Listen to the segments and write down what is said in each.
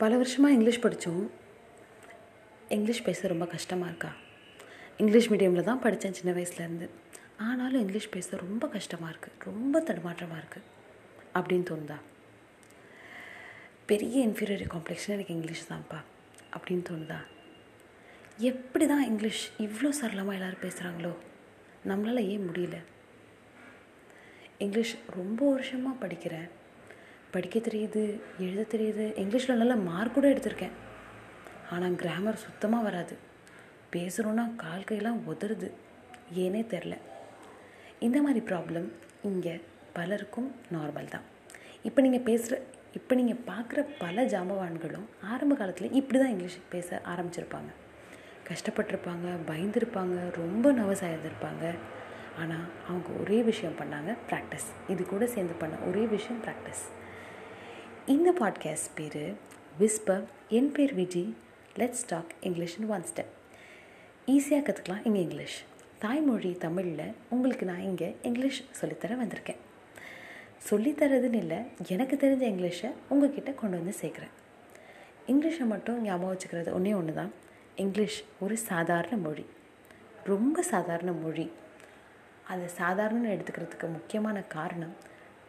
பல வருஷமாக இங்கிலீஷ் படித்தோம் இங்கிலீஷ் பேச ரொம்ப கஷ்டமாக இருக்கா? இங்கிலீஷ் மீடியமில் தான் படித்தேன் சின்ன வயசுலேருந்து ஆனாலும் இங்கிலீஷ் பேச ரொம்ப கஷ்டமாக இருக்குது ரொம்ப தடுமாற்றமாக இருக்குது அப்படின்னு தோணுதா? பெரிய இன்ஃபீரியர் காம்ப்ளெக்ஷன் எனக்கு இங்கிலீஷ் தான்ப்பா. அப்படின்னு தோணுதா? எப்படி தான் இங்கிலீஷ் இவ்வளோ சரளமாக எல்லோரும் பேசுகிறாங்களோ நம்மளால் ஏன் முடியல? இங்கிலீஷ் ரொம்ப வருஷமாக படிக்கிறேன். படிக்க தெரியுது எழுத தெரியுது. இங்கிலீஷில் நல்ல மார்க் கூட எடுத்திருக்கேன். ஆனால் கிராமர் சுத்தமாக வராது. பேசுகிறோன்னா கால் கையெல்லாம் உதறுது. ஏனே தெரில இந்த மாதிரி ப்ராப்ளம் இங்கே பலருக்கும் நார்மல் தான். இப்போ நீங்கள் பேசுகிற இப்போ நீங்கள் பார்க்குற பல ஜாம்பவான்களும் ஆரம்ப காலத்தில் இப்படி தான் இங்கிலீஷ் பேச ஆரம்பிச்சிருப்பாங்க. கஷ்டப்பட்டிருப்பாங்க பயந்துருப்பாங்க ரொம்ப நர்வஸ் ஆனால் அவங்க ஒரே விஷயம் பண்ணாங்க ப்ராக்டிஸ் இது கூட சேர்ந்து பண்ண ஒரே விஷயம் ப்ராக்டிஸ் இந்த பாட்காஸ்ட் பேர் விஸ்பர் என் பேர் விஜி. லெட்ஸ் டாக் இங்கிலீஷ்னு ஒன் ஸ்டெப் ஈஸியாக கற்றுக்கலாம் இங்கே இங்கிலீஷ் தாய்மொழி தமிழில் உங்களுக்கு நான் இங்கே இங்கிலீஷ் சொல்லித்தர வந்திருக்கேன். சொல்லித்தரதுன்னு இல்லை எனக்கு தெரிஞ்ச இங்கிலீஷை உங்ககிட்ட கொண்டு வந்து சேர்க்குறேன். இங்கிலீஷை மட்டும் ஞாபகம் வச்சுக்கிறது ஒன்றே ஒன்று தான் இங்கிலீஷ் ஒரு சாதாரண மொழி. ரொம்ப சாதாரண மொழி. அதை சாதாரணன்னு எடுத்துக்கிறதுக்கு முக்கியமான காரணம்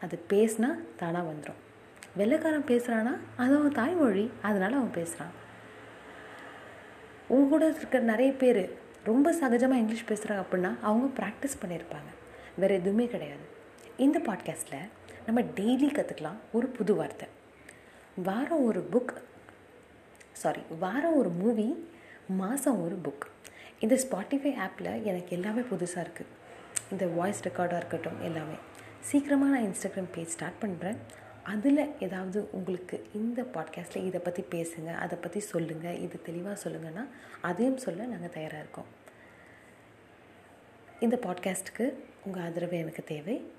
அது பேசினா தானாக வந்துடும் வெள்ளைக்காரன் பேசுகிறான்னா அது அவன் தாய்மொழி அதனால் அவன் பேசுகிறான் உங்க கூட இருக்கிற நிறைய பேர் ரொம்ப சகஜமாக இங்கிலீஷ் பேசுகிறாங்க அப்படின்னா அவங்க ப்ராக்டிஸ் பண்ணியிருப்பாங்க. வேறு எதுவுமே கிடையாது. இந்த பாட்காஸ்ட்டில் நம்ம டெய்லி கற்றுக்கலாம் ஒரு புது வார்த்தை. வாரம் ஒரு புக் சாரி வாரம் ஒரு மூவி மாதம் ஒரு புக் இந்த ஸ்பாட்டிஃபை ஆப்பில் எனக்கு எல்லாமே புதுசாக இருக்குது இந்த வாய்ஸ் ரெக்கார்டாக இருக்கட்டும் எல்லாமே. சீக்கிரமாக நான் இன்ஸ்டாகிராம் பேஜ் ஸ்டார்ட் பண்ணுறேன் அதில் ஏதாவது உங்களுக்கு இந்த பாட்காஸ்ட்டில் இதை பற்றி பேசுங்க அதை பற்றி சொல்லுங்கள் இது தெளிவாக சொல்லுங்கன்னா அதையும் சொல்ல நாங்கள் தயாராக இருக்கோம். இந்த பாட்காஸ்ட்டுக்கு உங்கள் ஆதரவு எனக்கு தேவை.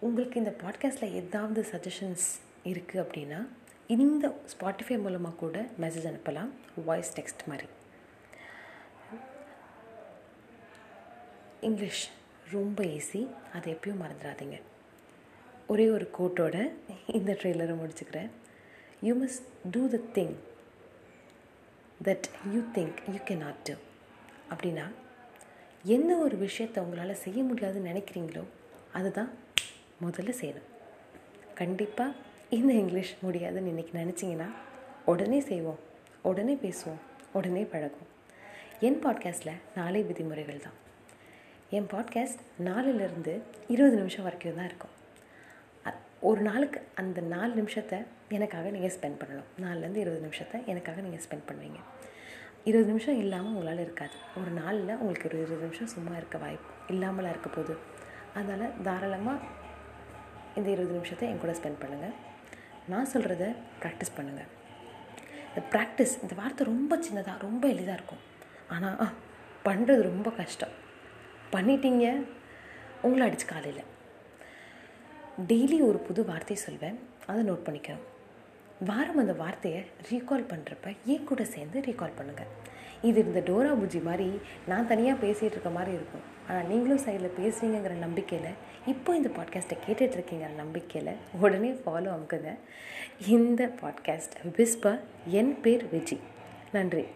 உங்களுக்கு இந்த பாட்காஸ்ட்டில் ஏதாவது சஜஷன்ஸ் இருக்குது அப்படின்னா இந்த ஸ்பாட்டிஃபை மூலமாக கூட மெசேஜ் அனுப்பலாம் வாய்ஸ் டெக்ஸ்ட் மாதிரி. இங்கிலீஷ் ரொம்ப ஈஸி அதை எப்பயும் மறந்துடாதீங்க. ஒரே ஒரு கோட்டோட இந்த ட்ரெய்லரை முடிச்சுக்கிறேன். You must do the thing that you think you can not do அப்படின்னா எந்த ஒரு விஷயத்தை உங்களால் செய்ய முடியாதுன்னு நினைக்கிறீங்களோ அதுதான் முதல்ல செய்யணும். கண்டிப்பாக இந்த இங்கிலீஷ் முடியாதுன்னு இன்றைக்கி நினச்சிங்கன்னா உடனே செய்வோம் உடனே பேசுவோம் உடனே பழகும் என் பாட்காஸ்ட்டில் நாளை விதிமுறைகள் தான். என் பாட்காஸ்ட் நாலுலேருந்து இருபது நிமிஷம் வரைக்கும் தான் இருக்கும். ஒரு நாளுக்கு அந்த நாலு நிமிஷத்தை எனக்காக நீங்கள் ஸ்பெண்ட் பண்ணணும். நாலுலேருந்து இருபது நிமிஷத்தை எனக்காக நீங்கள் ஸ்பெண்ட் பண்ணுவீங்க. இருபது நிமிஷம் இல்லாமல் உங்களால் இருக்காது. ஒரு நாளில் உங்களுக்கு ஒரு இருபது நிமிஷம் சும்மா இருக்க வாய்ப்பு இல்லாமலாம் இருக்க போது அதனால் தாராளமாக இந்த இருபது நிமிஷத்தை என் கூட ஸ்பெண்ட் பண்ணுங்கள் நான் சொல்கிறத ப்ராக்டிஸ் பண்ணுங்கள் இந்த ப்ராக்டிஸ் இந்த வார்த்தை ரொம்ப சின்னதாக ரொம்ப எளிதாக இருக்கும். ஆனால் பண்ணுறது ரொம்ப கஷ்டம். பண்ணிட்டீங்க உங்களை அடிச்சு காலையில். டெய்லி ஒரு புது வார்த்தையை சொல்வேன். அதை நோட் பண்ணிக்கிறோம் வாரம் அந்த வார்த்தையை ரீகால் பண்ணுறப்ப ஏன் கூட சேர்ந்து ரீகால் பண்ணுங்கள் இது இந்த டோரா புஜி மாதிரி நான் தனியாக பேசிகிட்டு இருக்க மாதிரி இருக்கும். ஆனால் நீங்களும் சைடில் பேசுவீங்கிற நம்பிக்கையில் இப்போ இந்த பாட்காஸ்ட்டை கேட்டுட்ருக்கீங்கிற நம்பிக்கையில் உடனே ஃபாலோ அமுக்குங்க. இந்த பாட்காஸ்ட் விஸ்பர் என் பேர் விஜி நன்றி.